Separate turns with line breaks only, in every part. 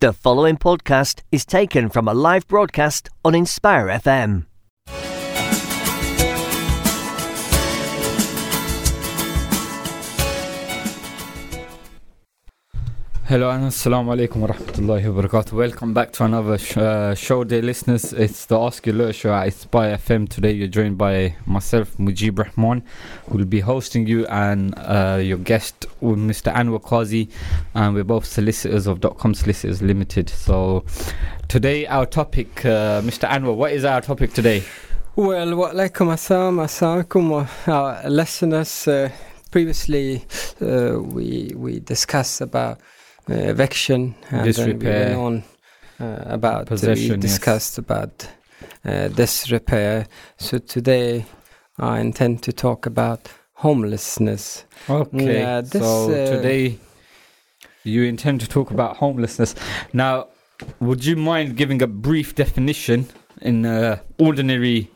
The following podcast is taken from a live broadcast on Inspire FM.
Hello and assalamu alaikum wa rahmatullahi wa barakatuh. Welcome back to another sh- uh, show, dear listeners. It's the Ask Your Lawyer show at Inspire FM. Today you're joined by myself, Mujib Rahman, who will be hosting you, and uh, your guest, Mr. Anwar Qazi. And we're both solicitors of .com Solicitors Limited. So today our topic, uh, Mr. Anwar, what is our topic today?
Well, wa alaikum assalam, assalamualaikum, our listeners. Uh, previously, uh, we we discussed about eviction and
Disrepair.
then we went on uh, about
Possession,
we
yes.
discussed about uh, disrepair. So today, I intend to talk about homelessness.
Okay.
Yeah, this,
so
uh,
today you intend to talk about homelessness. Now, would you mind giving a brief definition in uh, ordinary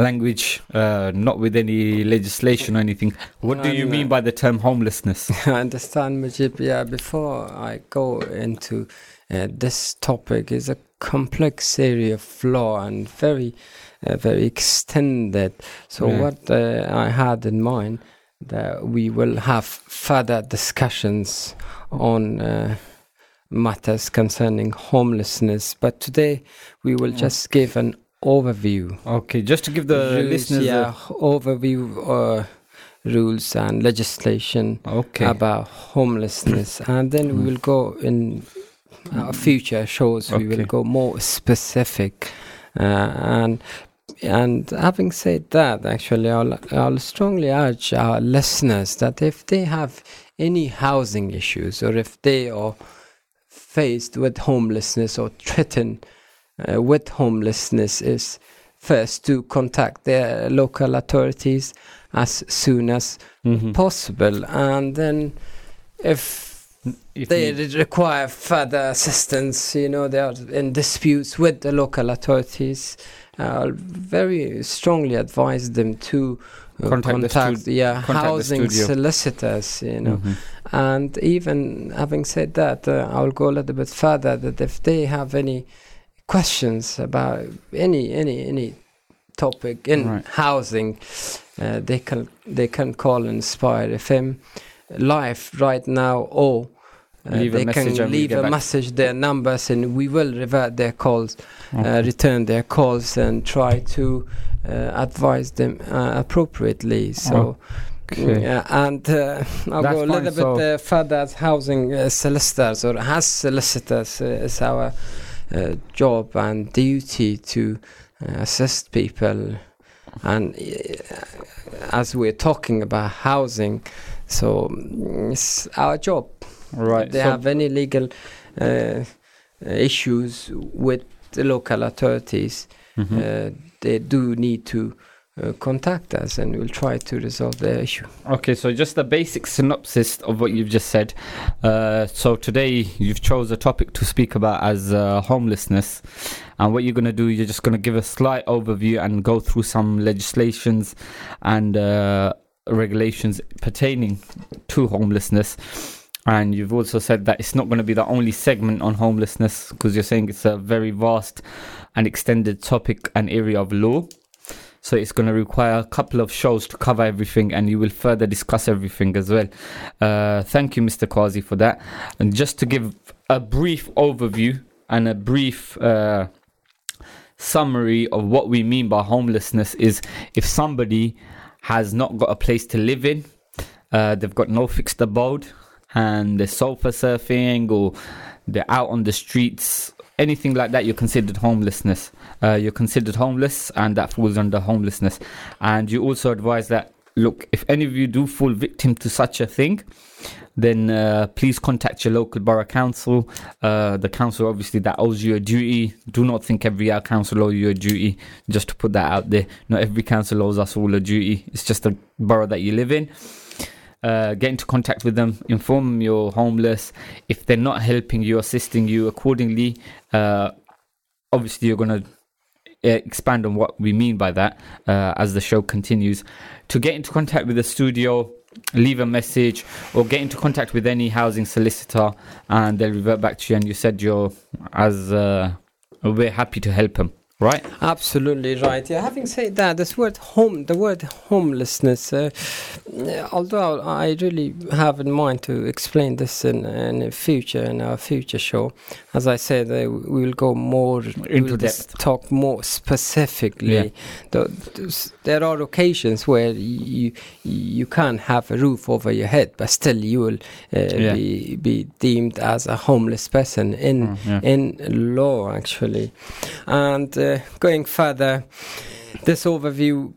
language, uh, not with any legislation or anything? What do you mean by the term homelessness?
I understand, Mujib. Yeah, before I go into uh, this topic, is a complex area of law and very, uh, very extended. So
Yeah.
what uh, I had in mind that we will have further discussions on uh, matters concerning homelessness, but today we will
Mm.
just give an overview
Okay, just to give the
rules,
listeners.
yeah, overview uh, rules and legislation
okay.
about homelessness, and then we will go in our future shows. We will go more specific, uh, and and having said that, actually, I'll I'll strongly urge our listeners that if they have any housing issues or if they are faced with homelessness or threatened uh, with homelessness, is first to contact their local authorities as soon as
Mhm.
possible and then if
If
they require further assistance you know they are in disputes with the local authorities i'll very strongly advise them to uh,
Contact the
contact,
stu-
yeah
contact
housing
studio.
solicitors you know
Mhm.
and even having said that uh, i'll go a little bit further that if they have any questions about any any any topic in
Right.
housing uh, they can they can call inspire fm live right now or uh,
Leave
they can leave a
back.
message their numbers and we will revert their calls uh, return their calls and try to uh, advise them uh, appropriately so
Okay.
yeah, and uh, I'll
That's
go a little
fine, so-
bit uh, further as housing uh, solicitors or as solicitors uh, is our uh, job and duty to uh, assist people. And uh, as we're talking about housing, so mm, it's our job.
Right.
If they
so-
have any legal uh, issues with the local authorities,
Mhm.
uh, they do need to uh, contact us and we'll try to resolve the issue.
Okay, so just a basic synopsis of what you've just said. Uh, so today you've chose a topic to speak about as uh, homelessness, and what you're going to do, you're just going to give a slight overview and go through some legislations and uh, regulations pertaining to homelessness. And you've also said that it's not going to be the only segment on homelessness because you're saying it's a very vast and extended topic and area of law. So it's going to require a couple of shows to cover everything, and you will further discuss everything as well. Uh, thank you, Mr. Qazi, for that. And just to give a brief overview and a brief uh, summary of what we mean by homelessness is if somebody has not got a place to live in, uh, they've got no fixed abode, and they're sofa surfing or they're out on the streets, anything like that, you're considered homelessness. Uh, you're considered homeless, and that falls under homelessness. And you also advise that look, if any of you do fall victim to such a thing, then uh, please contact your local borough council. Uh, the council, obviously, that owes you a duty. Do not think every council owes you a duty. Just to put that out there, not every council owes us all a duty. It's just the borough that you live in. Uh, get into contact with them, inform them you're homeless. If they're not helping you, assisting you accordingly, uh, obviously you're going to expand on what we mean by that uh, as the show continues. To get into contact with the studio, leave a message or get into contact with any housing solicitor and they'll revert back to you and you said you're as uh, we're happy to help them right
Absolutely right. Yeah. Having said that, this word home, the word homelessness, uh, although I really have in mind to explain this in, in future in our future show, as I said, uh, we will go more
Into depth.
talk more specifically.
Yeah.
The- there are occasions where you you can't have a roof over your head, but still you will uh,
Yeah.
be be deemed as a homeless person in
Mm, yeah.
in law actually. And uh, going further, this overview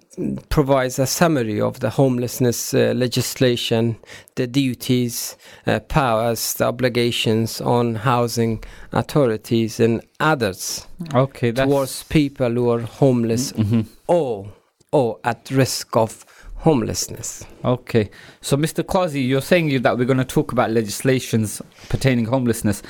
provides a summary of the homelessness uh, legislation, the duties, uh, powers, the obligations on housing authorities and others
okay
towards people who are homeless
Mhm.
or or at risk of homelessness.
Okay, so Mr. Qazi, you're saying that we're going to talk about legislations pertaining homelessness.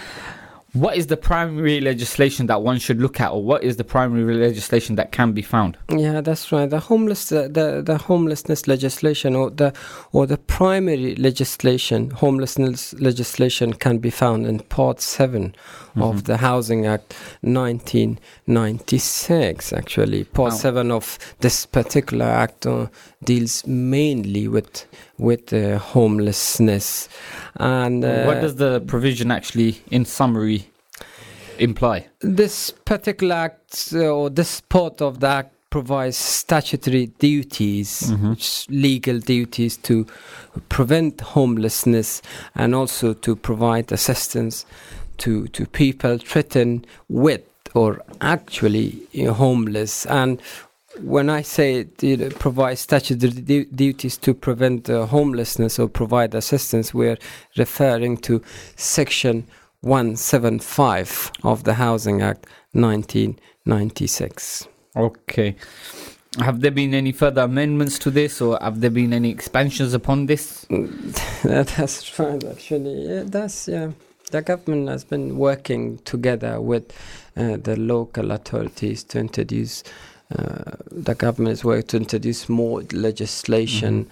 What is the primary legislation that one should look at, or what is the primary legislation that can be found?
Yeah, that's right. The homeless, the, the, the homelessness legislation, or the or the primary legislation, homelessness legislation, can be found in Part 7 of the Housing Act, 1996. Actually, Part
Wow.
Seven of this particular act uh, deals mainly with with uh, homelessness, and uh,
what does the provision actually, in summary, imply?
this particular act uh, or this part of the act provides statutory duties,
Mhm.
legal duties to prevent homelessness and also to provide assistance to, to people threatened with or actually you know, homeless. And when I say it, it provides statutory du- duties to prevent uh, homelessness or provide assistance, we're referring to Section 175 of the Housing Act 1996.
Okay. Have there been any further amendments to this, or have there been any expansions upon this?
that's right, actually. Yeah, that's, yeah. The government has been working together with uh, the local authorities to introduce. Uh, the government has worked to introduce more legislation.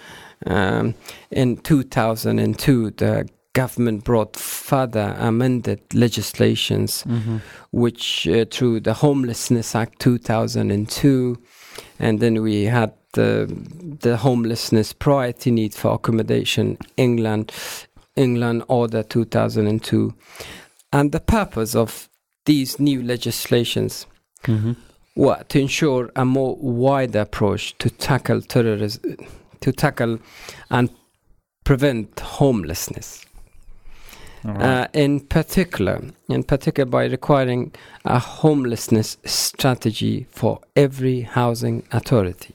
Um, in 2002, the government brought further amended legislations
Mm-hmm.
which uh, through the Homelessness Act 2002, and then we had the the Homelessness Priority Need for Accommodation England England Order 2002, and the purpose of these new legislations
Mm-hmm.
were to ensure a more wider approach to tackle terrorism, to tackle and prevent homelessness. Uh, in particular, in particular, by requiring a homelessness strategy for every housing authority,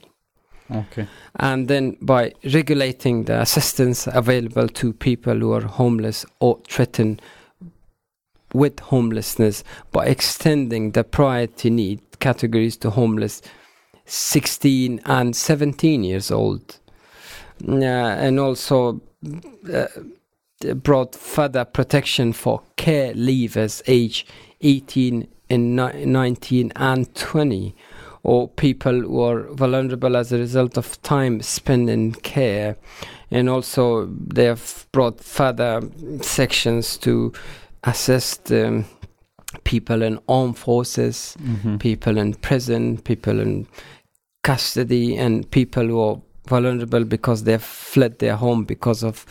okay.
and then by regulating the assistance available to people who are homeless or threatened with homelessness by extending the priority need categories to homeless 16 and 17 years old, uh, and also. Uh, brought further protection for care leavers age 18 and ni- 19 and 20 or people who are vulnerable as a result of time spent in care and also they have brought further sections to assist um, people in armed forces
Mm-hmm.
people in prison people in custody and people who are vulnerable because they've fled their home because of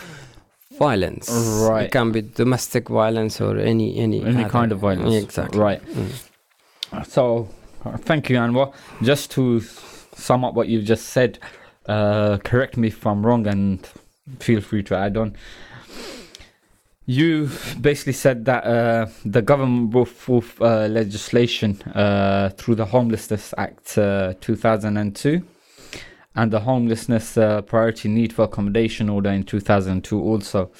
violence
Right.
it can be domestic violence or any any
Any
other-
kind of violence.
exactly
Right.
Mm.
So, thank you, Anwar. Just to sum up what you've just said, uh, correct me if I'm wrong and feel free to add on. You basically said that uh, the government brought forth uh, legislation uh, through the Homelessness Act uh, 2002 and the Homelessness uh, Priority Need for Accommodation Order in 2002 also.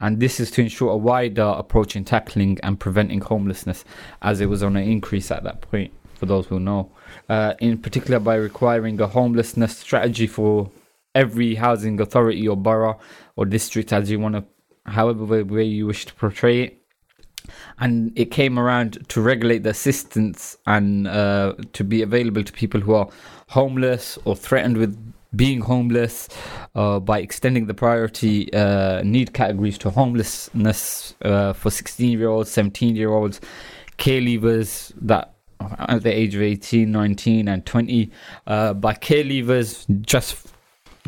And this is to ensure a wider approach in tackling and preventing homelessness, as it was on an increase at that point, for those who know. Uh, in particular, by requiring a homelessness strategy for every housing authority or borough or district, as you want to, however way, you wish to portray it. And it came around to regulate the assistance and uh, to be available to people who are homeless or threatened with being homeless uh, by extending the priority uh, need categories to homelessness uh, for 16 year olds, 17 year olds, care leavers that at the age of 18, 19, and 20. Uh, by care leavers, just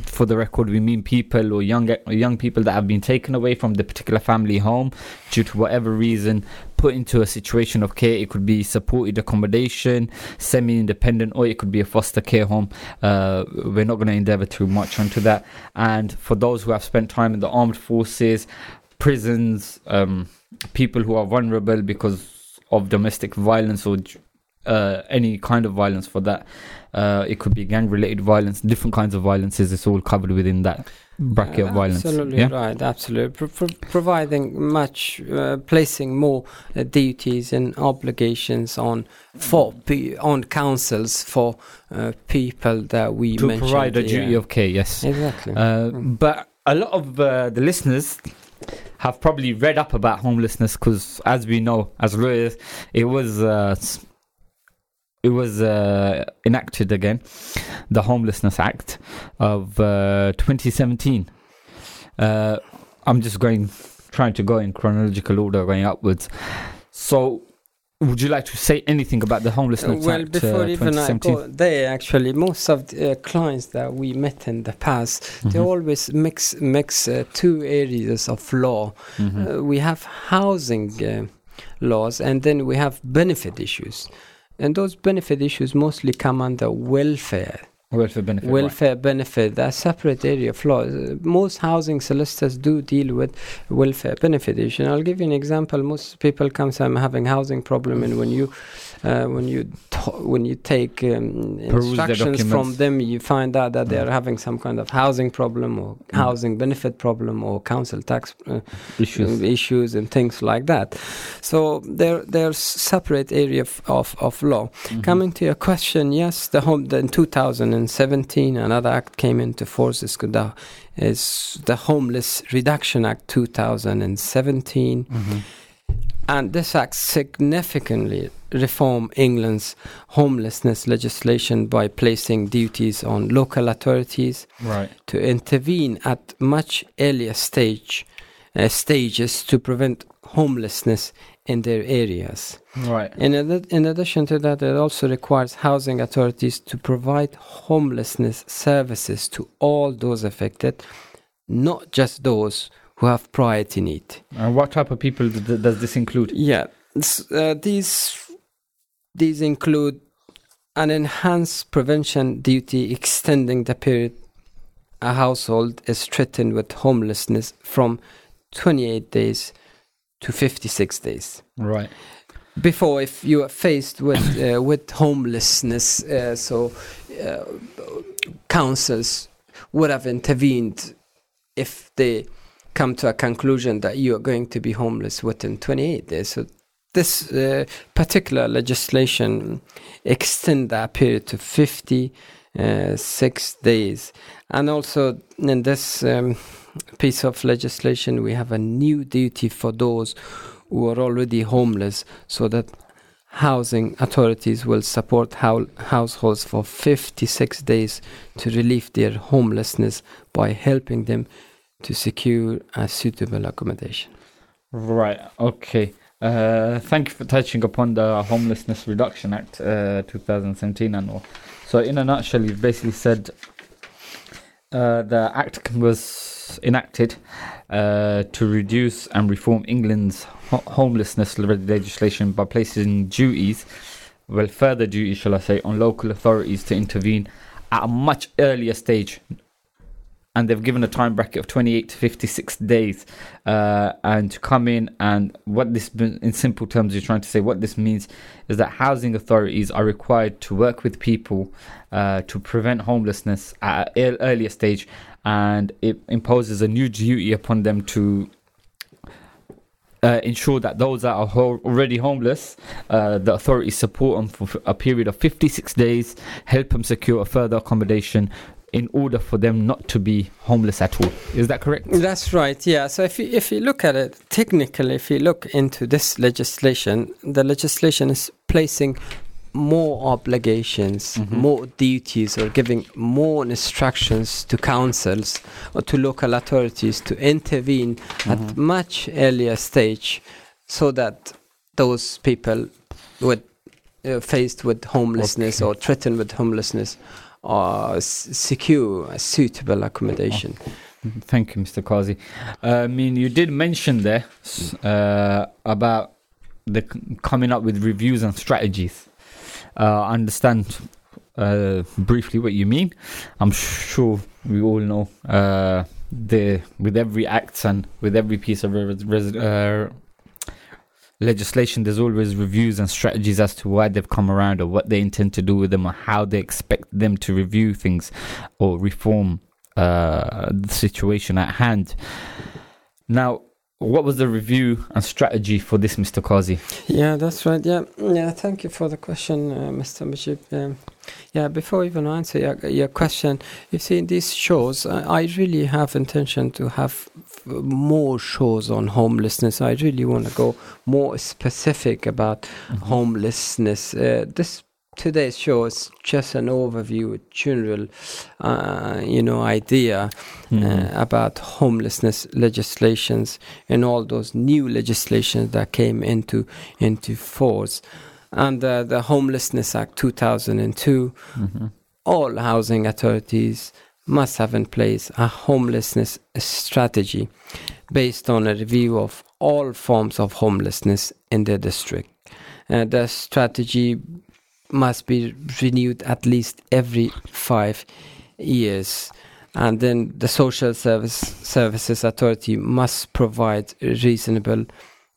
for the record, we mean people or young young people that have been taken away from the particular family home due to whatever reason, put into a situation of care. It could be supported accommodation, semi-independent, or it could be a foster care home. Uh, we're not going to endeavour too much onto that. And for those who have spent time in the armed forces, prisons, um, people who are vulnerable because of domestic violence or uh, any kind of violence for that. Uh, it could be gang related violence, different kinds of violences. It's all covered within that bracket of violence.
Absolutely
yeah?
right. Absolutely, pro- pro- providing much, uh, placing more uh, duties and obligations on for pe- on councils for uh, people that we
to
mentioned.
provide a
yeah.
duty of care. Yes.
exactly.
Uh, but a lot of uh, the listeners have probably read up about homelessness because, as we know, as lawyers, it was uh, it was uh, enacted again, the Homelessness Act of uh, 2017. Uh, I'm just going, trying to go in chronological order, going upwards. So, would you like to say anything about the Homelessness
well,
Act
before
uh,
even I
2017?
go there, actually, most of the uh, clients that we met in the past, they
Mhm.
always mix mix uh, two areas of law.
Mhm.
Uh, we have housing uh, laws, and then we have benefit issues, and those benefit issues mostly come under welfare.
Welfare benefit. right.
welfare benefit, that's a separate area of law. Most housing solicitors do deal with welfare benefit issue. And I'll give you an example. Most people come say I'm having housing problem, and when you uh, when you when you take um, instructions from them, you find out that they're
Mm.
having some kind of housing problem or
Mm.
housing benefit problem or council tax uh,
Issues.
issues and things like that. So there there's separate area of, of, of law.
Mhm.
Coming to your question, yes, the home the, in 2017 another act came into force. Is the, is the Homeless Reduction Act 2017,
Mhm.
And this act significantly reform England's homelessness legislation by placing duties on local authorities
Right.
to intervene at much earlier stage uh, stages to prevent homelessness in their areas.
Right.
In, ad- in addition to that, it also requires housing authorities to provide homelessness services to all those affected, not just those who have priority need.
And what type of people d- does this include?
Yeah, uh, these these include an enhanced prevention duty extending the period a household is threatened with homelessness from 28 days to 56 days.
Right.
Before, if you are faced with uh, with homelessness, uh, so uh, councils would have intervened if they come to a conclusion that you are going to be homeless within 28 days. So this uh, particular legislation extend that period to 56 days. And also in this um, piece of legislation, we have a new duty for those who are already homeless so that housing authorities will support hou- households for 56 days to relieve their homelessness by helping them to secure a suitable accommodation.
Right. Okay. Uh, thank you for touching upon the Homelessness Reduction Act, uh, 2017 and all. So, in a nutshell, you've basically said uh, the act was enacted uh, to reduce and reform England's ho- homelessness legislation by placing duties, well, further duties, shall I say, on local authorities to intervene at a much earlier stage. And they've given a time bracket of 28 to 56 days uh, and to come in and what this in simple terms you're trying to say what this means is that housing authorities are required to work with people uh, to prevent homelessness at an earlier stage and it imposes a new duty upon them to uh, ensure that those that are ho- already homeless, uh, the authorities support them for a period of 56 days, help them secure a further accommodation in order for them not to be homeless at all. Is that correct?
That's right. Yeah. So if you, if you look at it technically, if you look into this legislation, the legislation is placing more obligations,
Mhm.
more duties, or giving more instructions to councils or to local authorities to intervene
Mhm.
at much earlier stage, so that those people with uh, faced with homelessness
Okay.
or threatened with homelessness secure suitable accommodation.
Thank you, Mr. Qazi. Uh, I mean, you did mention there uh, about the coming up with reviews and strategies. Uh, I understand uh, briefly what you mean. I'm sure we all know uh, the with every act and with every piece of res- uh, legislation, there's always reviews and strategies as to why they've come around or what they intend to do with them or how they expect them to review things or reform uh, the situation at hand. Now, what was the review and strategy for this, Mr. Qazi?
Yeah, that's right. Yeah, yeah. Thank you for the question, uh, Mr. Mujib. Um, yeah, before even answer your, your question, you see, in these shows, I, really have intention to have more shows on homelessness. I really want to go more specific about homelessness. Uh, this today's show is just an overview, a general, uh, you know, idea
Mhm.
uh, about homelessness legislations and all those new legislations that came into into force under the Homelessness Act 2002
Mhm.
all housing authorities must have in place a homelessness strategy based on a review of all forms of homelessness in their district. Uh, the strategy must be renewed at least every five years. And then the social service services authority must provide reasonable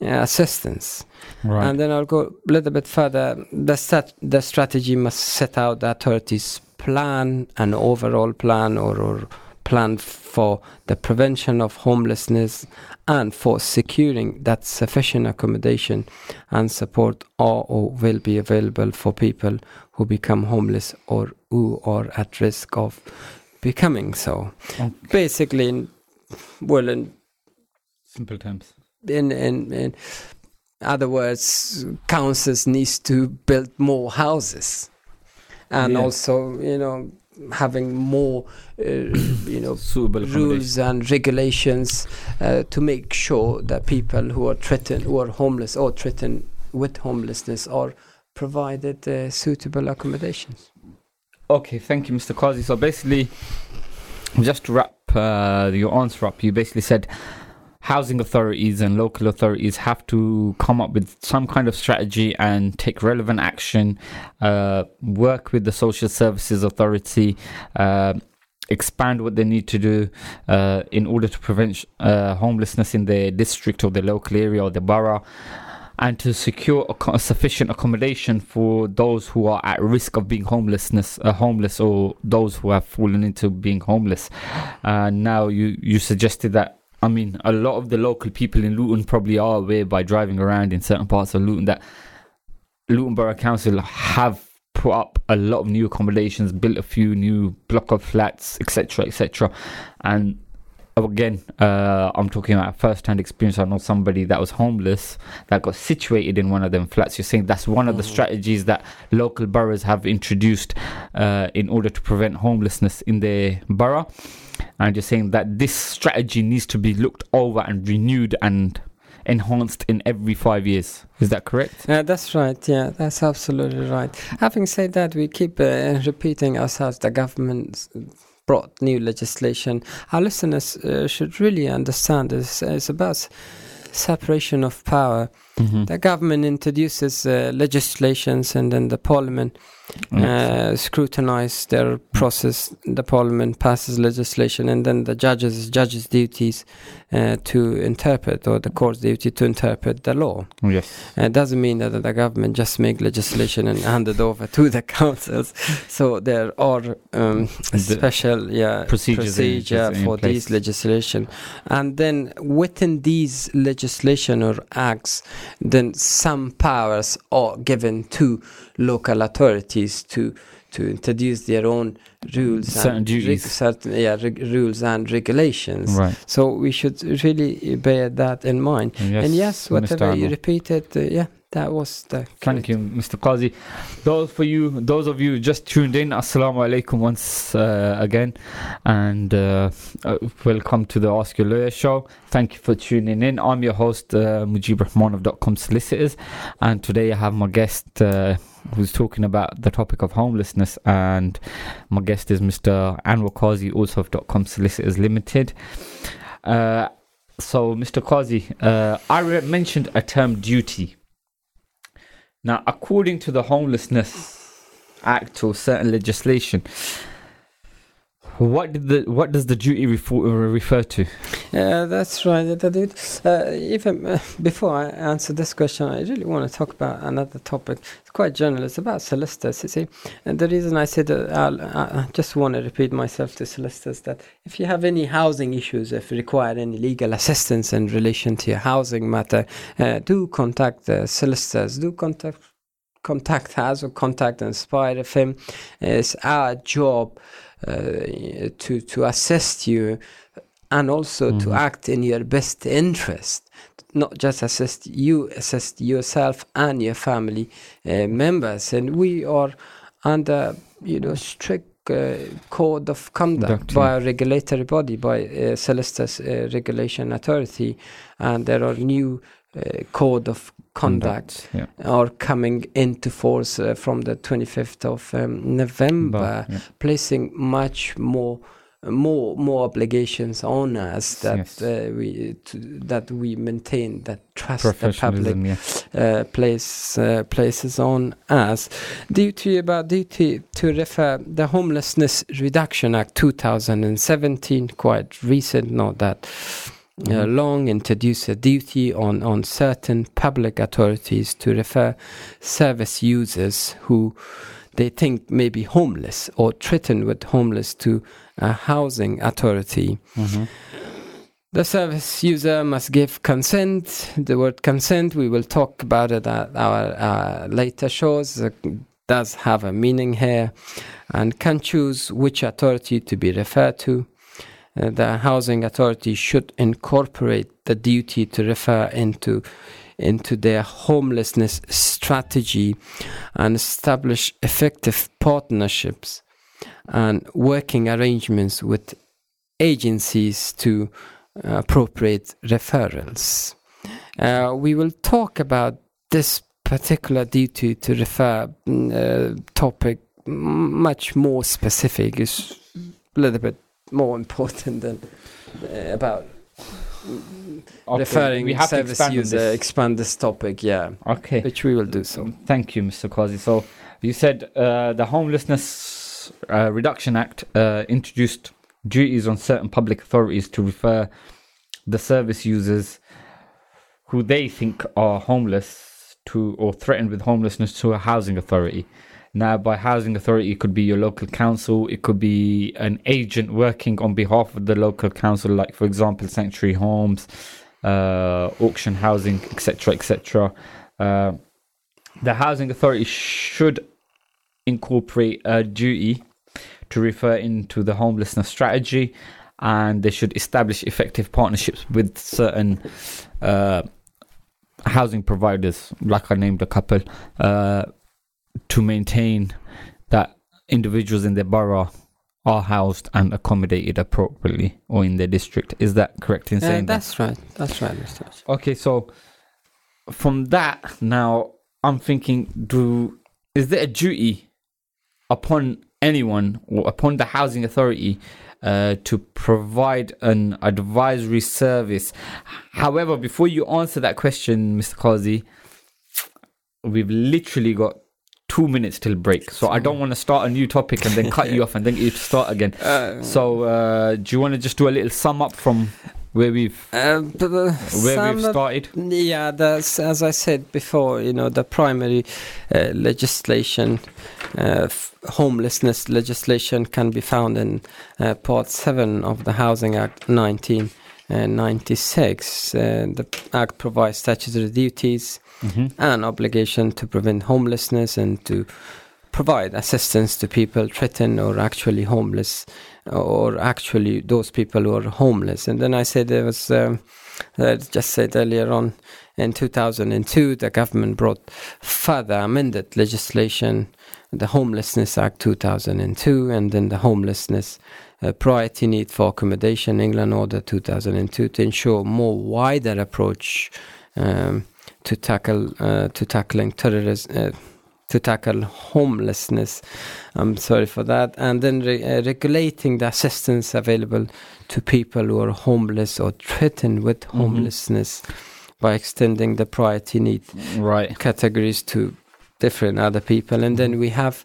Uh, assistance.
Right.
And then I'll go a little bit further. The, stat- the strategy must set out the authorities' plan, an overall plan or, or plan for the prevention of homelessness and for securing that sufficient accommodation and support are or will be available for people who become homeless or who are at risk of becoming so.
Okay.
Basically, in, well, in
Simple terms.
In in, in other words, councils needs to build more houses, and
Yeah.
also you know having more uh, you know
Suitable
rules and regulations uh, to make sure that people who are threatened, who are homeless or threatened with homelessness, are provided uh, suitable accommodations.
Okay, thank you, Mr. Qazi. So basically, just to wrap uh, your answer up, you basically said housing authorities and local authorities have to come up with some kind of strategy and take relevant action, uh, work with the social services authority, uh, expand what they need to do uh, in order to prevent uh, homelessness in their district or the local area or the borough. And to secure a sufficient accommodation for those who are at risk of being homelessness, uh, homeless, or those who have fallen into being homeless. Uh, now, you you suggested that I mean, a lot of the local people in Luton probably are aware by driving around in certain parts of Luton that Luton Borough Council have put up a lot of new accommodations, built a few new block of flats, etc., etc. And again, uh, I'm talking about first-hand experience. I know somebody that was homeless that got situated in one of them flats. You're saying that's one of the
Mhm.
strategies that local boroughs have introduced uh, in order to prevent homelessness in their borough. And you're saying that this strategy needs to be looked over and renewed and enhanced in every five years. Is that correct?
Yeah, that's right. Yeah, that's absolutely right. Having said that, we keep uh, repeating ourselves. The government brought new legislation. Our listeners uh, should really understand this. It's about separation of power.
Mm-hmm.
The government introduces uh, legislations, and then the parliament uh, scrutinize their process. The parliament passes legislation, and then the judges judges' duties uh, to interpret, or the court's duty to interpret the law.
yes.
Uh, It doesn't mean that the government just make legislation and hand it over to the councils. So there are um,
The
special yeah
procedures
procedure for these legislation, and then within these legislation or acts, then some powers are given to local authorities to to introduce their own rules
Certain
and
duties.
certain yeah rules and regulations.
Right.
So we should really bear that in mind.
Yes.
and yes, whatever you repeated, uh, yeah, that was the.
Thank you, Mr. Qazi. Those for you, those of you just tuned in, Assalamu alaikum once uh, again, and uh, uh, welcome to the Ask Your Lawyer show. Thank you for tuning in. I'm your host, uh, Mujib Rahman of .com Solicitors, and today I have my guest. Uh, who's talking about the topic of homelessness and my guest is Mr. Anwar Qazi also of .com Solicitors Limited uh, so Mr. Qazi uh, I re- mentioned a term duty now, according to the Homelessness Act or certain legislation, what did the what does the duty refer, refer to?
Yeah, that's right. Uh, even uh, before I answer this question, I really want to talk about another topic. It's quite general. It's about solicitors. You see, and the reason I said I'll, I just want to repeat myself to solicitors that if you have any housing issues, if you require any legal assistance in relation to your housing matter, uh, do contact the solicitors. Do contact contact us or contact Inspire FM. It's our job uh, to to assist you and also
Mhm.
to act in your best interest. Not just assist you assist yourself and your family uh, members. And we are under you know strict uh, code of conduct
Conduct,
by a regulatory body by uh, Solicitors uh, regulation authority. And there are new uh, code of conduct
Yeah.
are coming into force uh, from the 25th of um, November,
yeah.
placing much more more more obligations on us that
Yes.
uh, we to, that we maintain that trust the public
yeah.
uh, place uh, places on us. Duty about duty to refer the Homelessness Reduction Act 2017, quite recent, not that uh,
Mhm.
long, introduced a duty on on certain public authorities to refer service users who they think may be homeless or threatened with homeless to a housing authority.
Mhm.
The service user must give consent. The word consent, we will talk about it at our uh, later shows, does have a meaning here and can choose which authority to be referred to. Uh, the housing authority should incorporate the duty to refer into into their homelessness strategy and establish effective partnerships and working arrangements with agencies to uh, appropriate referrals. Uh, we will talk about this particular duty to refer mm, uh, topic much more specific. It's a little bit more important than uh, about
Okay,
referring
we have to
service
expand
user.
this.
Expand this topic, yeah,
Okay.
which we will do so.
Thank you, Mr. Qazi. So you said uh, the Homelessness uh, Reduction Act uh, introduced duties on certain public authorities to refer the service users who they think are homeless to or threatened with homelessness to a housing authority. Now, by housing authority, it could be your local council, it could be an agent working on behalf of the local council, like, for example, Sanctuary Homes, uh, auction housing, etc., etc. Uh, the housing authority should incorporate a duty to refer into the homelessness strategy and they should establish effective partnerships with certain uh, housing providers like i named a couple uh, to maintain that individuals in their borough are housed and accommodated appropriately or in their district is that correct in
Uh,
saying that
that's right. That's right, Mr. Arch.
Okay, so from that now I'm thinking do is there a duty upon anyone or upon the housing authority uh, to provide an advisory service? However, before you answer that question, Mr. Qazi, we've literally got two minutes till break. So I don't want to start a new topic and then cut you off and then you start again.
Uh,
So uh, do you want to just do a little sum up from where we've
uh,
where we've started?
Yeah, that's as I said before. You know, the primary uh, legislation, uh, f- homelessness legislation, can be found in uh, Part Seven of the Housing Act, 1996. Uh, the Act provides statutory duties
Mm-hmm.
and obligation to prevent homelessness and to provide assistance to people threatened or actually homeless or actually those people who are homeless. And then I said there was um, I just said earlier on, in 2002, the government brought further amended legislation, the Homelessness Act 2002, and then the Homelessness uh, Priority Need for Accommodation England Order 2002 to ensure more wider approach um, to tackle uh, to tackling terrorism. Uh, to tackle homelessness. I'm sorry for that. And then re- uh, regulating the assistance available to people who are homeless or threatened with
Mm-hmm.
homelessness by extending the priority need
Right.
categories to different other people. And then we have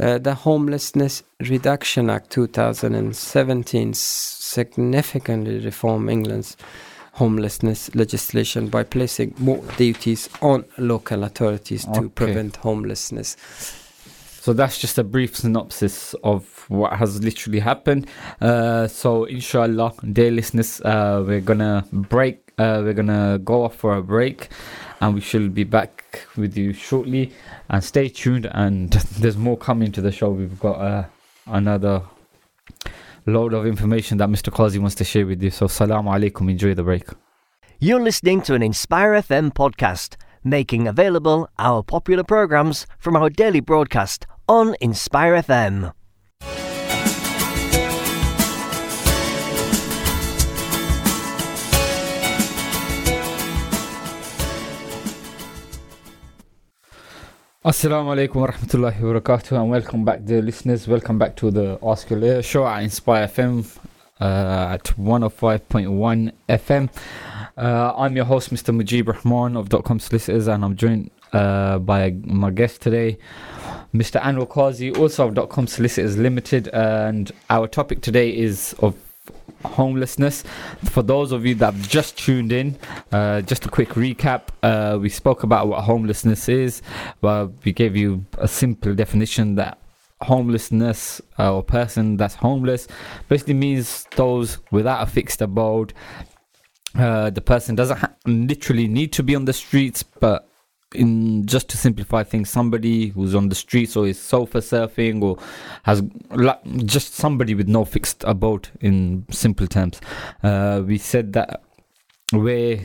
uh, the Homelessness Reduction Act 2017 significantly reform England's homelessness legislation by placing more duties on local authorities to prevent homelessness.
So that's just a brief synopsis of what has literally happened. Uh, so inshallah, dear listeners, uh, we're gonna break. Uh, we're gonna go off for a break, and we shall be back with you shortly. And stay tuned. And there's more coming to the show. We've got uh, another load of information that Mr. Qazi wants to share with you. So salam alaikum. Enjoy the break.
You're listening to an Inspire FM podcast, making available our popular programs from our daily broadcast on Inspire FM.
Assalamu alaikum wa rahmatullahi wa barakatuh and welcome back dear listeners. Welcome back to the Ask Your Lawyer show at Inspire FM uh, at 105.1 FM. Uh, I'm your host Mr. Mujib Rahman of .com Solicitors and I'm joined uh, by my guest today Mr. Anwar Qazi also of .com Solicitors Limited and our topic today is of homelessness. For those of you that have just tuned in, uh, just a quick recap. Uh, we spoke about what homelessness is. We gave you a simple definition that homelessness uh, or person that's homeless basically means those without a fixed abode. Uh, the person doesn't ha- literally need to be on the streets, but in just to simplify things, somebody who's on the streets or is sofa surfing or has just somebody with no fixed abode in simple terms. Uh, we said that where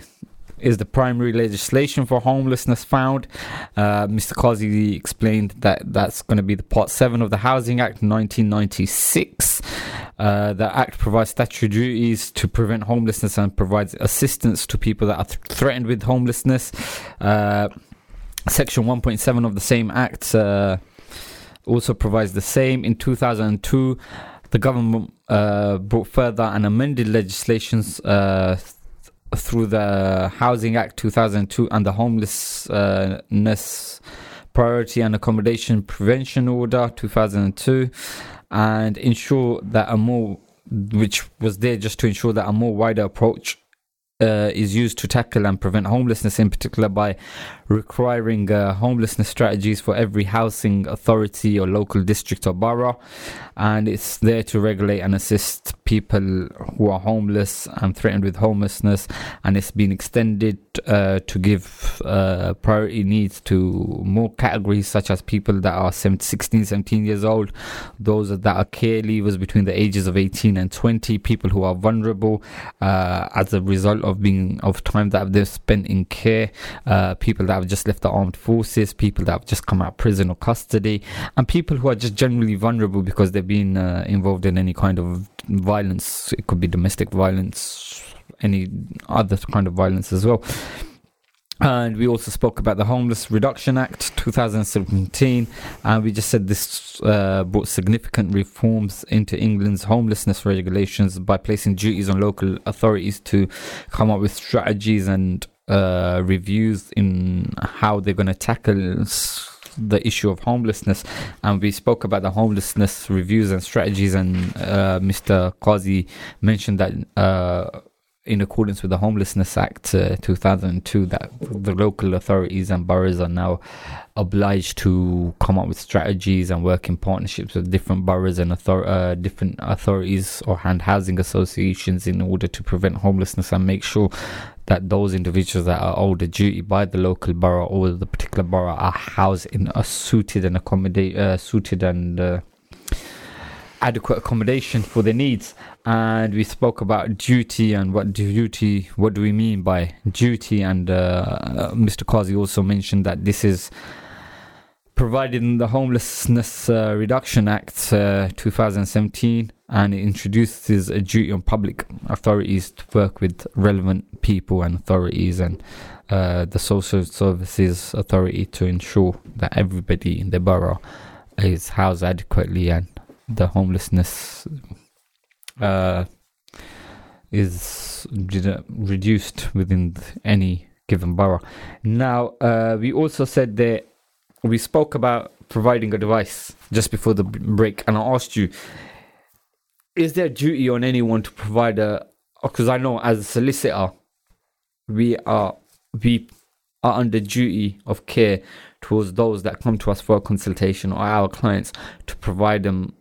is the primary legislation for homelessness found? Uh, Mr. Qazi explained that that's going to be the Part 7 of the Housing Act 1996. Uh, the Act provides statutory duties to prevent homelessness and provides assistance to people that are th- threatened with homelessness. Section 1.7 of the same Act uh, also provides the same. In 2002, the government uh, brought further and amended legislations uh, th- through the Housing Act 2002 and the Homelessness Priority and Accommodation Prevention Order 2002 and ensure that a more which was there just to ensure that a more wider approach uh, is used to tackle and prevent homelessness, in particular by requiring uh, homelessness strategies for every housing authority or local district or borough. And it's there to regulate and assist people who are homeless and threatened with homelessness. And it's been extended uh, to give uh, priority needs to more categories, such as people that are 17, 16, 17 years old, those that are care leavers between the ages of 18 and 20, people who are vulnerable uh, as a result of being of time that they've spent in care, uh, people that have just left the armed forces, people that have just come out of prison or custody, and people who are just generally vulnerable because they've been uh, involved in any kind of violence. It could be domestic violence, any other kind of violence as well. And we also spoke about the Homeless Reduction Act 2017, and we just said this uh, brought significant reforms into England's homelessness regulations by placing duties on local authorities to come up with strategies and uh, reviews in how they're going to tackle the issue of homelessness. And we spoke about the homelessness reviews and strategies, and uh, Mr. Qazi mentioned that. Uh, in accordance with the Homelessness Act uh, 2002, that the local authorities and boroughs are now obliged to come up with strategies and work in partnerships with different boroughs and author- uh, different authorities or hand housing associations in order to prevent homelessness and make sure that those individuals that are owed a duty by the local borough or the particular borough are housed in a suited and accommodate uh, suited and uh, adequate accommodation for their needs. And we spoke about duty and what duty, what do we mean by duty? And uh, Mr. Qazi also mentioned that this is provided in the Homelessness uh, Reduction Act uh, 2017 and it introduces a duty on public authorities to work with relevant people and authorities and uh, the social services authority to ensure that everybody in the borough is housed adequately and the homelessness uh, is reduced within any given borough. Now, uh, we also said that we spoke about providing a device just before the break, and I asked you, is there a duty on anyone to provide a? Because I know as a solicitor, we are we are under duty of care towards those that come to us for a consultation or our clients to provide them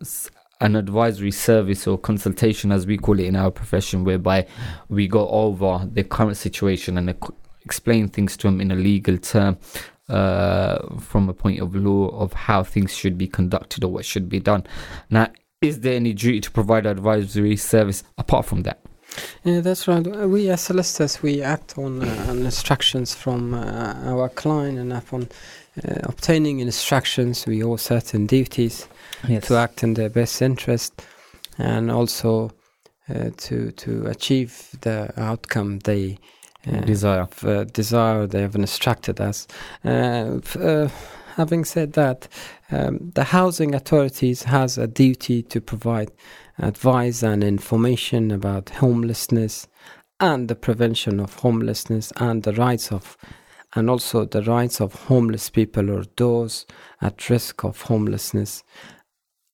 an advisory service or consultation, as we call it in our profession, whereby we go over the current situation and explain things to them in a legal term uh, from a point of law of how things should be conducted or what should be done. Now, is there any duty to provide advisory service apart from that?
Yeah, that's right. We as solicitors, we act on, uh, on instructions from uh, our client and upon obtaining instructions, we owe certain duties yes. to act in their best interest and also uh, to to achieve the outcome they
uh, desire.
Uh, desire they have instructed us. having said that, um, the housing authorities has a duty to provide advice and information about homelessness and the prevention of homelessness and the rights of and also the rights of homeless people or those at risk of homelessness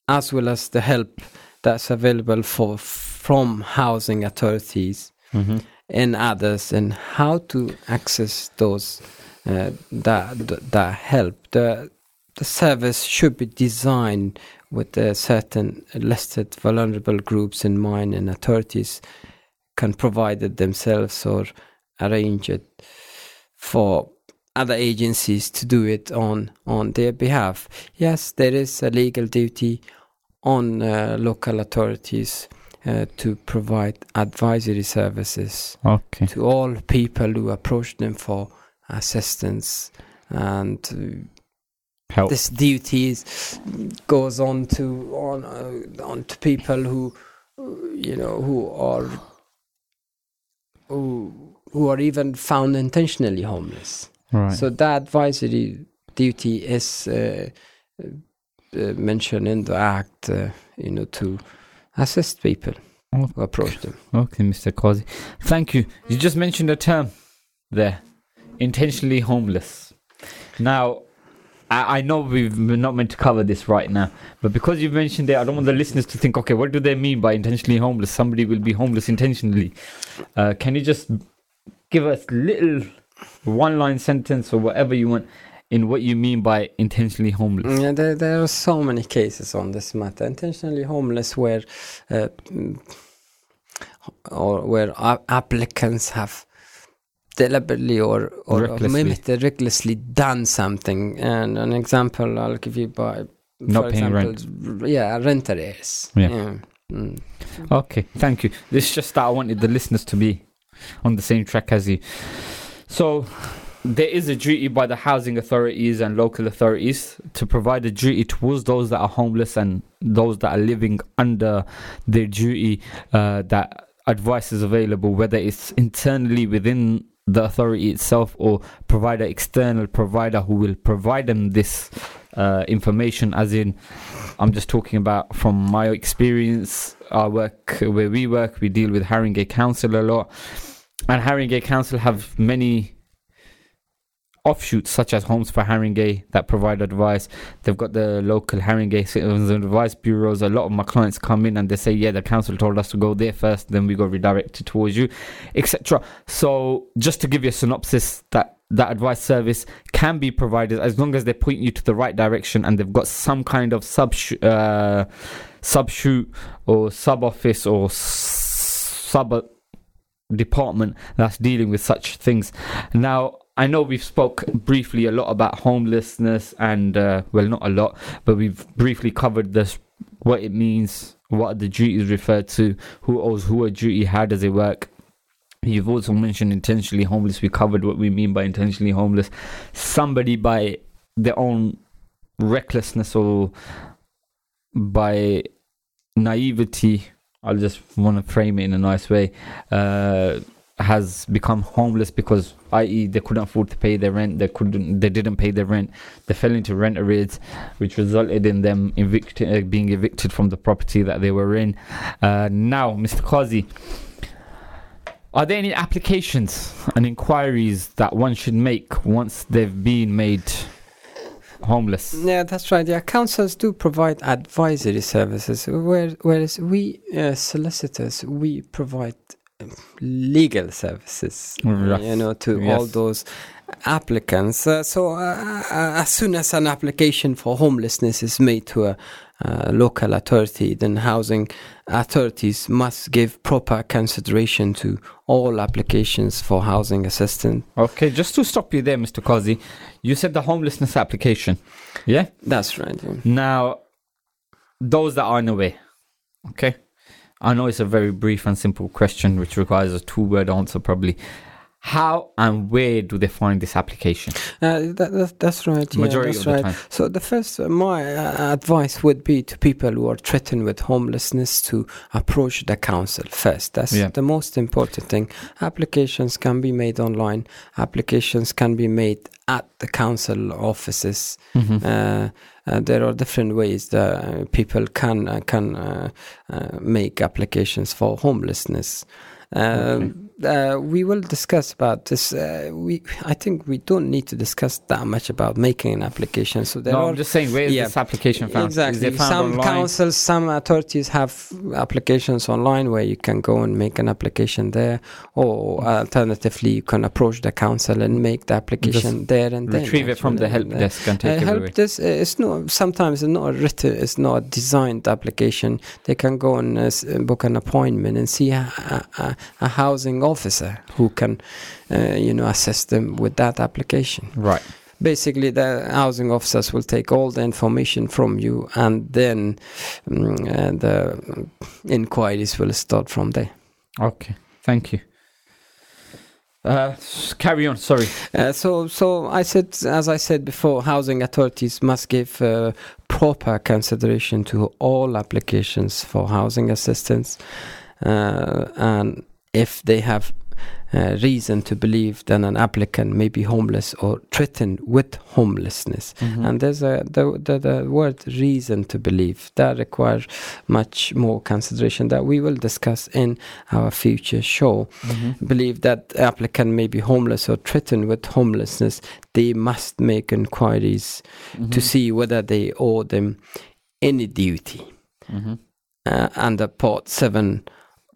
as well as the help that's available for from housing authorities mm-hmm. and others and how to access those uh, that that help the the service should be designed with a certain listed vulnerable groups in mind, and authorities can provide it themselves or arrange it for other agencies to do it on on their behalf. Yes, there is a legal duty on uh, local authorities uh, to provide advisory services
okay.
to all people who approach them for assistance and
Help.
this duty goes on to on uh, on to people who you know who are who who are even found intentionally homeless.
Right.
So that advisory duty is uh, uh, mentioned in the act, uh, you know, to assist people okay. who approach them.
Okay, Mr. Qazi. Thank you. You just mentioned a term there, intentionally homeless. Now, I, I know we've, we're not meant to cover this right now, but because you've mentioned it, I don't want the listeners to think, okay, what do they mean by intentionally homeless? Somebody will be homeless intentionally. Uh, can you just give us little one line sentence or whatever you want in what you mean by intentionally homeless?
Yeah, there, there are so many cases on this matter. Intentionally homeless, where uh, or where applicants have deliberately or, or recklessly. recklessly done something. And an example I'll give you by
not paying example,
rent. Yeah, rent arrears.
Yeah. yeah. Mm. Okay, thank you. This is just that I wanted the listeners to be on the same track as you. So there is a duty by the housing authorities and local authorities to provide a duty towards those that are homeless and those that are living under their duty uh, that advice is available whether it's internally within the authority itself or provide an external provider who will provide them this uh, information as in i'm just talking about from my experience our work where we work we deal with haringey council a lot and haringey council have many offshoots such as Homes for Haringey that provide advice. They've got the local Haringey Citizens Advice Bureaus. A lot of my clients come in and they say, yeah, the council told us to go there first, then we got redirected towards you, etc. So just to give you a synopsis, that that advice service can be provided as long as they point you to the right direction and they've got some kind of sub uh, sub shoot or sub office or sub department that's dealing with such things. Now, I know we've spoke briefly a lot about homelessness and uh, well, not a lot, but we've briefly covered this, what it means, what the duties referred to, who owes who a duty, how does it work. You've also mentioned intentionally homeless. We covered what we mean by intentionally homeless. Somebody by their own recklessness or by naivety, I'll just want to frame it in a nice way, uh, has become homeless because, i.e., they couldn't afford to pay their rent. They couldn't. They didn't pay their rent. They fell into rent arrears, which resulted in them evict- uh, being evicted from the property that they were in. Uh, now, Mr. Qazi, are there any applications and inquiries that one should make once they've been made homeless?
Yeah, that's right. Yeah, councils do provide advisory services, whereas we uh, solicitors we provide um, legal services.
Yes.
You know, to
Yes.
all those applicants. Uh, so uh, uh, as soon as an application for homelessness is made to a uh, local authority, then housing authorities must give proper consideration to all applications for housing assistance.
Okay, just to stop you there, Mr. Qazi, you said the homelessness application. Yeah?
That's right. yeah.
Now, those that aren't way, okay? I know it's a very brief and simple question which requires a two word answer, probably. How and where do they find this application?
Uh, that, that, that's right. Yeah,
Majority
that's
of the time.
So the first, uh, my uh, advice would be to people who are threatened with homelessness to approach the council first. That's
Yeah.
the most important thing. Applications can be made online. Applications can be made at the council offices.
Mm-hmm.
Uh, uh, there are different ways that uh, people can uh, can uh, uh, make applications for homelessness. Um, uh, we will discuss about this. Uh, we, I think, we don't need to discuss that much about making an application. So there
no,
are
I'm just saying, where is
yeah.
this application found?
Exactly.
found
Some
online?
councils, some authorities have applications online where you can go and make an application there, or alternatively, you can approach the council and make the application there and then.
Retrieve it from the help
And, uh,
desk and
uh,
take it
help
away.
this uh, it's not sometimes it's not a written it's not a designed application they can go and uh, uh, book an appointment and see a, a- a housing officer who can uh, you know assist them with that application
Right.
basically the housing officers will take all the information from you and then mm, uh, the inquiries will start from there
Okay. Thank you. Uh, carry on. Sorry.
Uh, so, so I said, as I said before, housing authorities must give uh, proper consideration to all applications for housing assistance, uh, and if they have uh, reason to believe that an applicant may be homeless or threatened with homelessness,
Mhm.
and there's a the, the the word reason to believe that requires much more consideration that we will discuss in our future show
Mhm.
believe that applicant may be homeless or threatened with homelessness, they must make inquiries to
Mhm.
see whether they owe them any duty.
Mhm.
Uh, under Part 7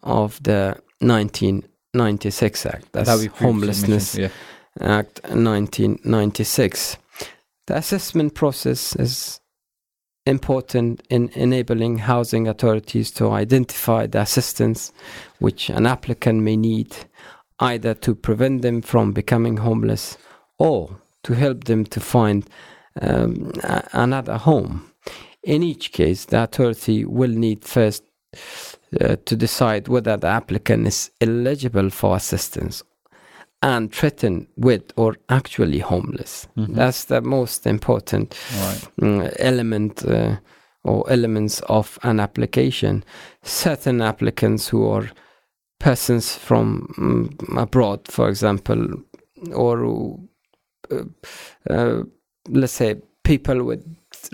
of the 1996 Act, that's
That
Homelessness
mentioned,
Act 1996. The assessment process is important in enabling housing authorities to identify the assistance which an applicant may need, either to prevent them from becoming homeless or to help them to find um, another home. In each case, the authority will need first uh, to decide whether the applicant is eligible for assistance and threatened with or actually homeless.
Mhm.
That's the most important.
Right.
mm, element uh, or elements of an application. Certain applicants who are persons from mm, abroad, for example, or uh, uh, let's say people with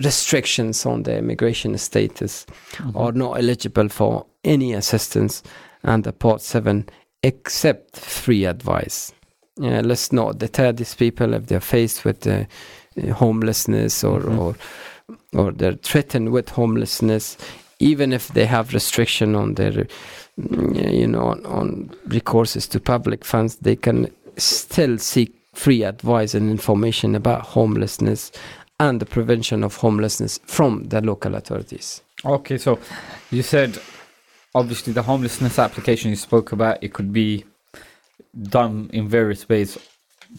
restrictions on their immigration status
Mhm.
are not eligible for any assistance under Part 7 except free advice. Yeah, let's not deter these people if they're faced with uh, uh, homelessness or,
Mhm.
or or they're threatened with homelessness, even if they have restriction on their, mm, you know, on, on recourses to public funds, they can still seek free advice and information about homelessness and the prevention of homelessness from the local authorities.
Okay, so you said obviously the homelessness application you spoke about it could be done in various ways.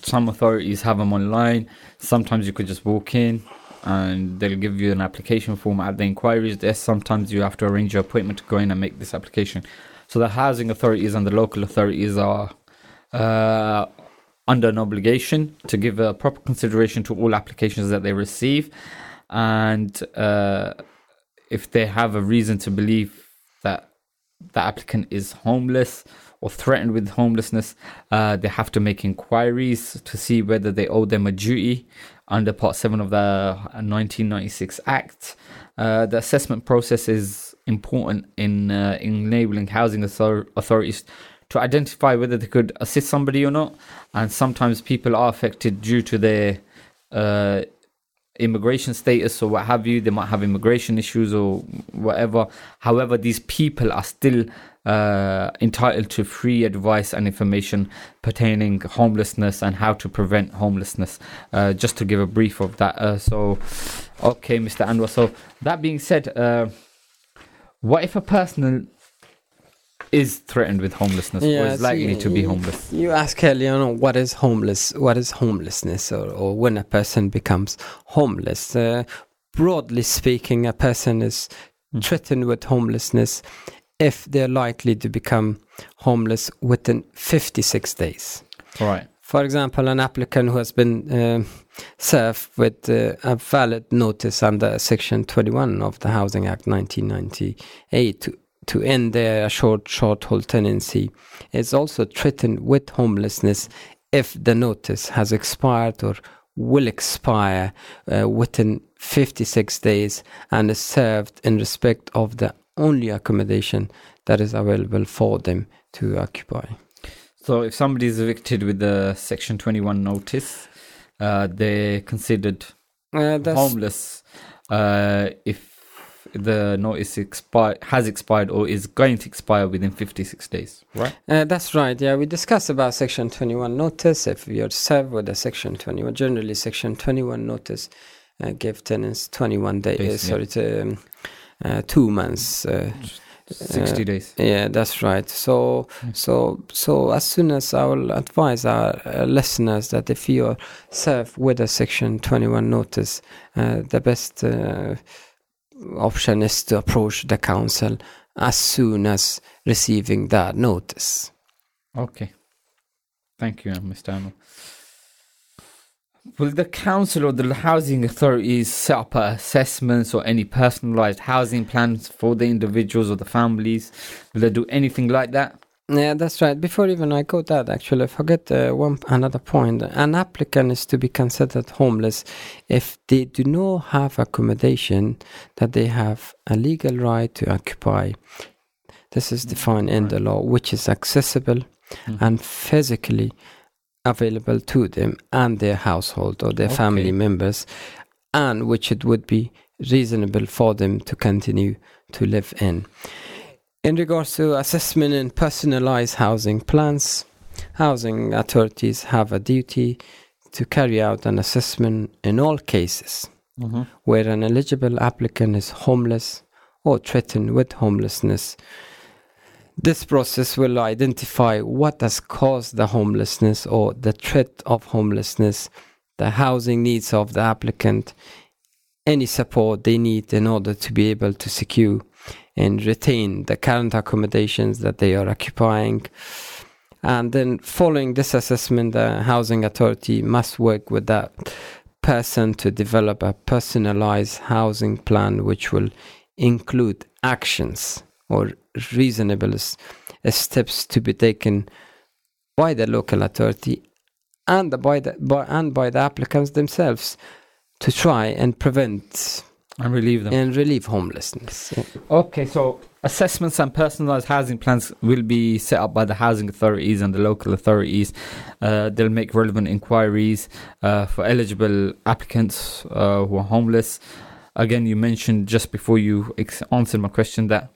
Some authorities have them online. Sometimes you could just walk in, and they'll give you an application form at the inquiries desk. Sometimes you have to arrange your appointment to go in and make this application. So the housing authorities and the local authorities are uh, under an obligation to give a proper consideration to all applications that they receive, and uh, if they have a reason to believe the applicant is homeless or threatened with homelessness, uh, they have to make inquiries to see whether they owe them a duty under Part 7 of the 1996 Act. Uh, the assessment process is important in uh, enabling housing author- authorities to identify whether they could assist somebody or not. And sometimes people are affected due to their uh, immigration status or what have you. They might have immigration issues or whatever. However, these people are still uh, entitled to free advice and information pertaining homelessness and how to prevent homelessness. Uh, just to give a brief of that. Uh, so, okay, Mr. Anwar. So that being said, uh, what if a person is threatened with homelessness or is likely
you-
to be homeless?
You ask earlier on what is homeless, what is homelessness, or, or when a person becomes homeless. Uh, broadly speaking, a person is
Mm.
threatened with homelessness if they're likely to become homeless within 56 days.
All right.
For example, an applicant who has been uh, served with uh, a valid notice under Section 21 of the Housing Act 1998 to, end their short short hold tenancy is also threatened with homelessness if the notice has expired or will expire uh, within 56 days and is served in respect of the only accommodation that is available for them to occupy.
So if somebody is evicted with the Section 21 notice, uh, they're considered
Uh,
homeless uh, if the notice expi- has expired or is going to expire within 56 days, right?
Uh, that's right. Yeah, we discussed about Section 21 notice. If you're served with a Section 21, generally Section 21 notice uh, give tenants 21 days.
Days,
sorry, to, um, uh, two months. Uh,
60 days.
yeah, that's right. So, so, so as soon as I will advise our uh, listeners that if you're served with a Section 21 notice, uh, the best uh, option is to approach the council as soon as receiving that notice.
Okay. Thank you, Mr. Arnold. Will the council or the housing authorities set up uh, assessments or any personalized housing plans for the individuals or the families? Will they do anything like that?
Yeah, that's right. Before even I go that, actually, I forget uh, one another point. An applicant is to be considered homeless if they do not have accommodation that they have a legal right to occupy. This is defined in the law, which is accessible
Mhm.
and physically available to them and their household or their
Okay.
family members, and which it would be reasonable for them to continue to live in. In regards to assessment and personalized housing plans, housing authorities have a duty to carry out an assessment in all cases
Mm-hmm.
where an eligible applicant is homeless or threatened with homelessness. This process will identify what has caused the homelessness or the threat of homelessness, the housing needs of the applicant, any support they need in order to be able to secure and retain the current accommodations that they are occupying. And then, following this assessment, the housing authority must work with that person to develop a personalized housing plan which will include actions or reasonable uh, steps to be taken by the local authority and by the by, and by the applicants themselves to try and prevent
And relieve them.
and relieve homelessness. Yeah.
Okay, so assessments and personalized housing plans will be set up by the housing authorities and the local authorities. Uh, they'll make relevant inquiries uh, for eligible applicants uh, who are homeless. Again, you mentioned just before you ex- answered my question that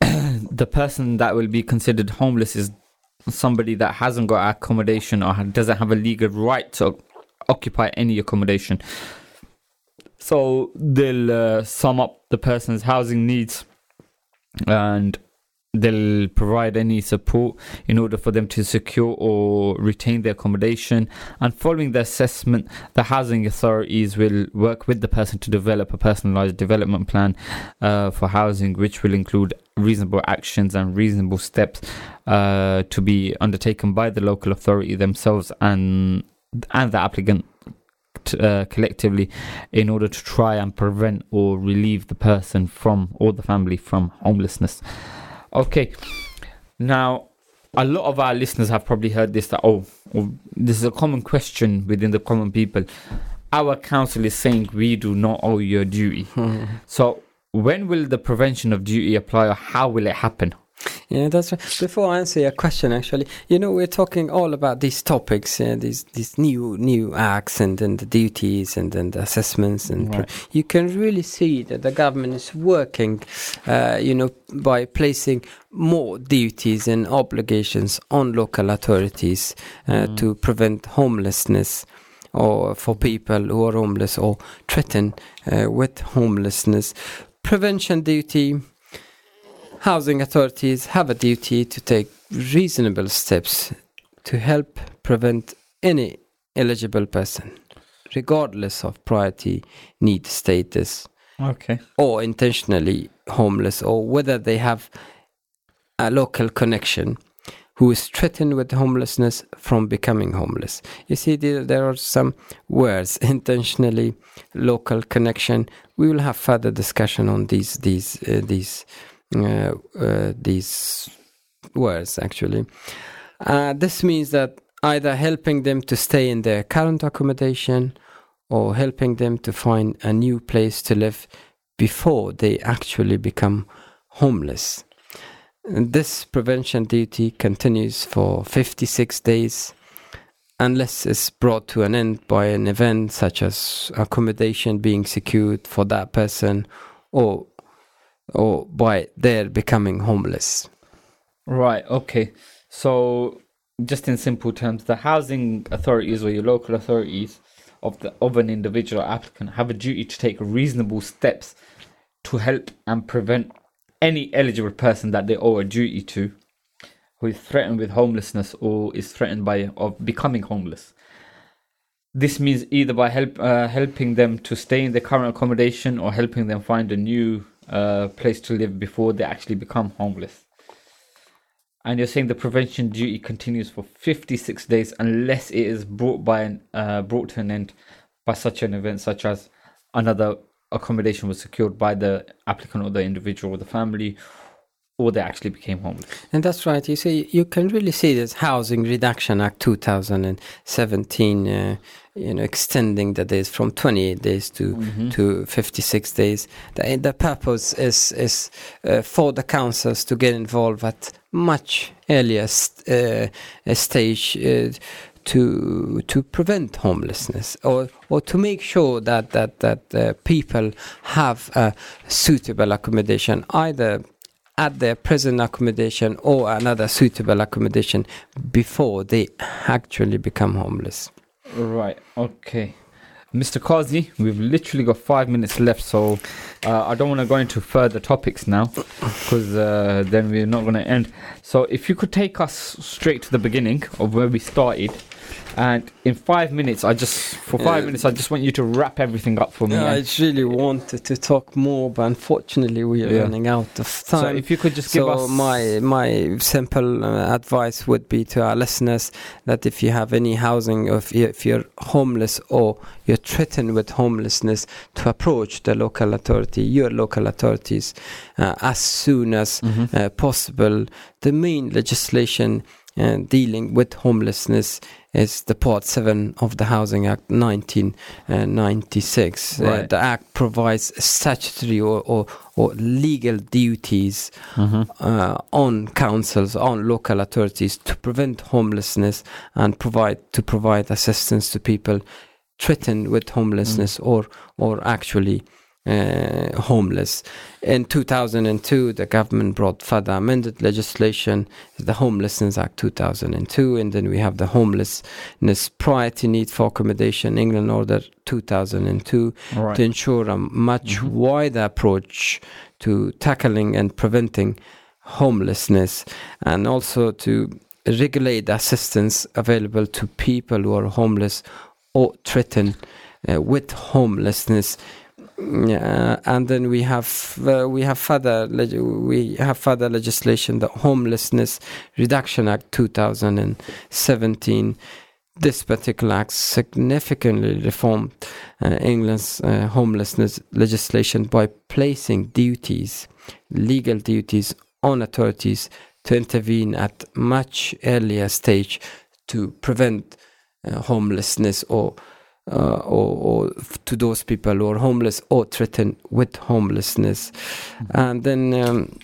the person that will be considered homeless is somebody that hasn't got accommodation or doesn't have a legal right to occupy any accommodation. So they'll uh, sum up the person's housing needs and they'll provide any support in order for them to secure or retain their accommodation. And following the assessment, the housing authorities will work with the person to develop a personalized development plan uh, for housing, which will include reasonable actions and reasonable steps uh, to be undertaken by the local authority themselves and and the applicant uh, collectively in order to try and prevent or relieve the person from or the family from homelessness. Okay, now a lot of our listeners have probably heard this that oh, oh this is a common question within the common people. Our council is saying we do not owe you a duty. so when will the prevention of duty apply or how will it happen?
Yeah, that's right. Before I answer your question, actually, you know, we're talking all about these topics, uh, these these new new acts and then the duties and then the assessments, and
Right.
you can really see that the government is working, uh, you know, by placing more duties and obligations on local authorities uh, to prevent homelessness. Or for people who are homeless or threatened uh, with homelessness, prevention duty, housing authorities have a duty to take reasonable steps to help prevent any eligible person, regardless of priority need status
Okay.
or intentionally homeless, or whether they have a local connection who is threatened with homelessness from becoming homeless. You see, there, there are some words intentionally, local connection. We will have further discussion on these these uh, these these words actually. Uh, this means that either helping them to stay in their current accommodation or helping them to find a new place to live before they actually become homeless. And this prevention duty continues for 56 days unless it's brought to an end by an event such as accommodation being secured for that person or or by their becoming homeless.
Right. Okay. So, just in simple terms, the housing authorities or your local authorities of the of an individual applicant have a duty to take reasonable steps to help and prevent any eligible person that they owe a duty to who is threatened with homelessness or is threatened by of becoming homeless. This means either by help uh, helping them to stay in their current accommodation or helping them find a new uh, place to live before they actually become homeless. And you're saying the prevention duty continues for 56 days unless it is brought by an, uh, brought to an end by such an event, such as another accommodation was secured by the applicant or the individual or the family, or they actually became homeless.
And that's right. You see, you can really see this Housing Reduction Act 2017, uh, you know, extending the days from 28 days to to 56 days. The, the purpose is is uh, for the councils to get involved at much earlier st- uh, stage. Uh, to to prevent homelessness or or to make sure that that that uh, people have a suitable accommodation either at their present accommodation or another suitable accommodation before they actually become homeless.
Right. Okay. Mr. Qazi, we've literally got five minutes left, so uh, I don't want to go into further topics now because uh, then we're not going to end. So, if you could take us straight to the beginning of where we started, and in five minutes, I just for five
Yeah.
minutes, I just want you to wrap everything up for me.
I really wanted to talk more, but unfortunately we are
Yeah.
running out of
so,
time.
if you could just give
so
us
my my simple uh, advice would be to our listeners that if you have any housing, or if, you, if you're homeless or you're threatened with homelessness, to approach the local authority, your local authorities, uh, as soon as
Mhm.
uh, possible. The main legislation uh, dealing with homelessness is the Part 7 of the Housing Act 1996. Uh, the Act provides statutory or, or, or legal duties
Mhm.
uh, on councils, on local authorities to prevent homelessness and provide to provide assistance to people threatened with homelessness or or actually uh, homeless. In 2002, the government brought further amended legislation, the Homelessness Act 2002, and then we have the Homelessness Priority Need for Accommodation England Order 2002
Right.
to ensure a much
Mhm.
wider approach to tackling and preventing homelessness and also to regulate assistance available to people who are homeless or threatened uh, with homelessness. And then we have uh, we have further we have further legislation, the Homelessness Reduction Act 2017. This particular act significantly reformed uh, England's uh, homelessness legislation by placing duties, legal duties, on authorities to intervene at much earlier stage to prevent uh, homelessness or, uh, or, or to those people who are homeless or threatened with homelessness, mm-hmm. and then. Um,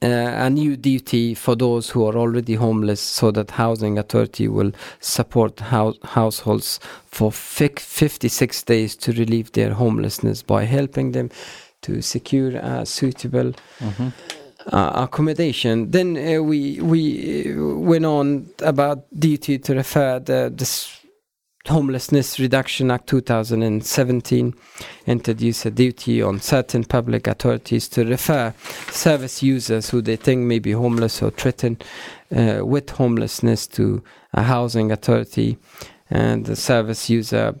uh, a new duty for those who are already homeless so that housing authority will support house households for 56 days to relieve their homelessness by helping them to secure a suitable mm-hmm uh, accommodation. Then uh, we we uh, went on about duty to refer the this Homelessness Reduction Act 2017 introduced a duty on certain public authorities to refer service users who they think may be homeless or threatened uh, with homelessness to a housing authority, and the service user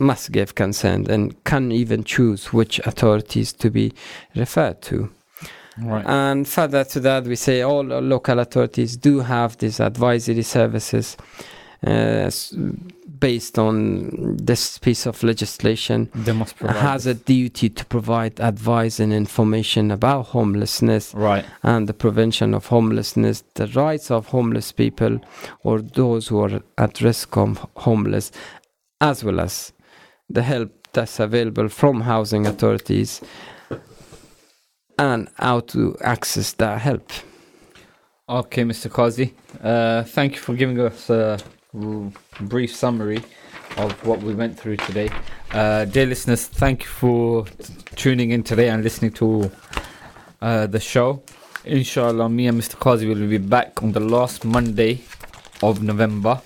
must give consent and can even choose which authorities to be referred to. Right. And further to that, we say all local authorities do have these advisory services uh, based on this piece of legislation. Has a duty to provide advice and information about homelessness
right.
and the prevention of homelessness, the rights of homeless people or those who are at risk of homeless, as well as the help that's available from housing authorities and how to access that help.
Okay, Mr. Qazi, uh, thank you for giving us a brief summary of what we went through today. Uh, dear listeners, thank you for tuning in today and listening to uh, the show. Inshallah, me and Mr. Qazi will be back on the last Monday of November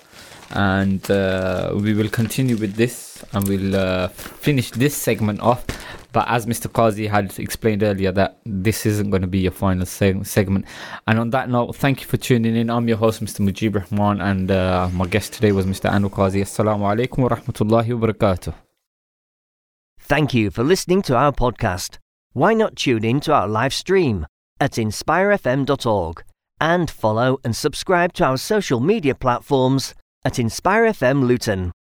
and uh, we will continue with this and we'll uh, finish this segment off but as Mr. Qazi had explained earlier, that this isn't going to be your final seg- segment. And on that note, thank you for tuning in. I'm your host, Mr. Mujib Rahman, and uh, my guest today was Mr. Anu Qazi. Assalamu alaikum wa rahmatullahi wa barakatuh.
Thank you for listening to our podcast. Why not tune in to our live stream at inspirefm.org and follow and subscribe to our social media platforms at InspireFM Luton.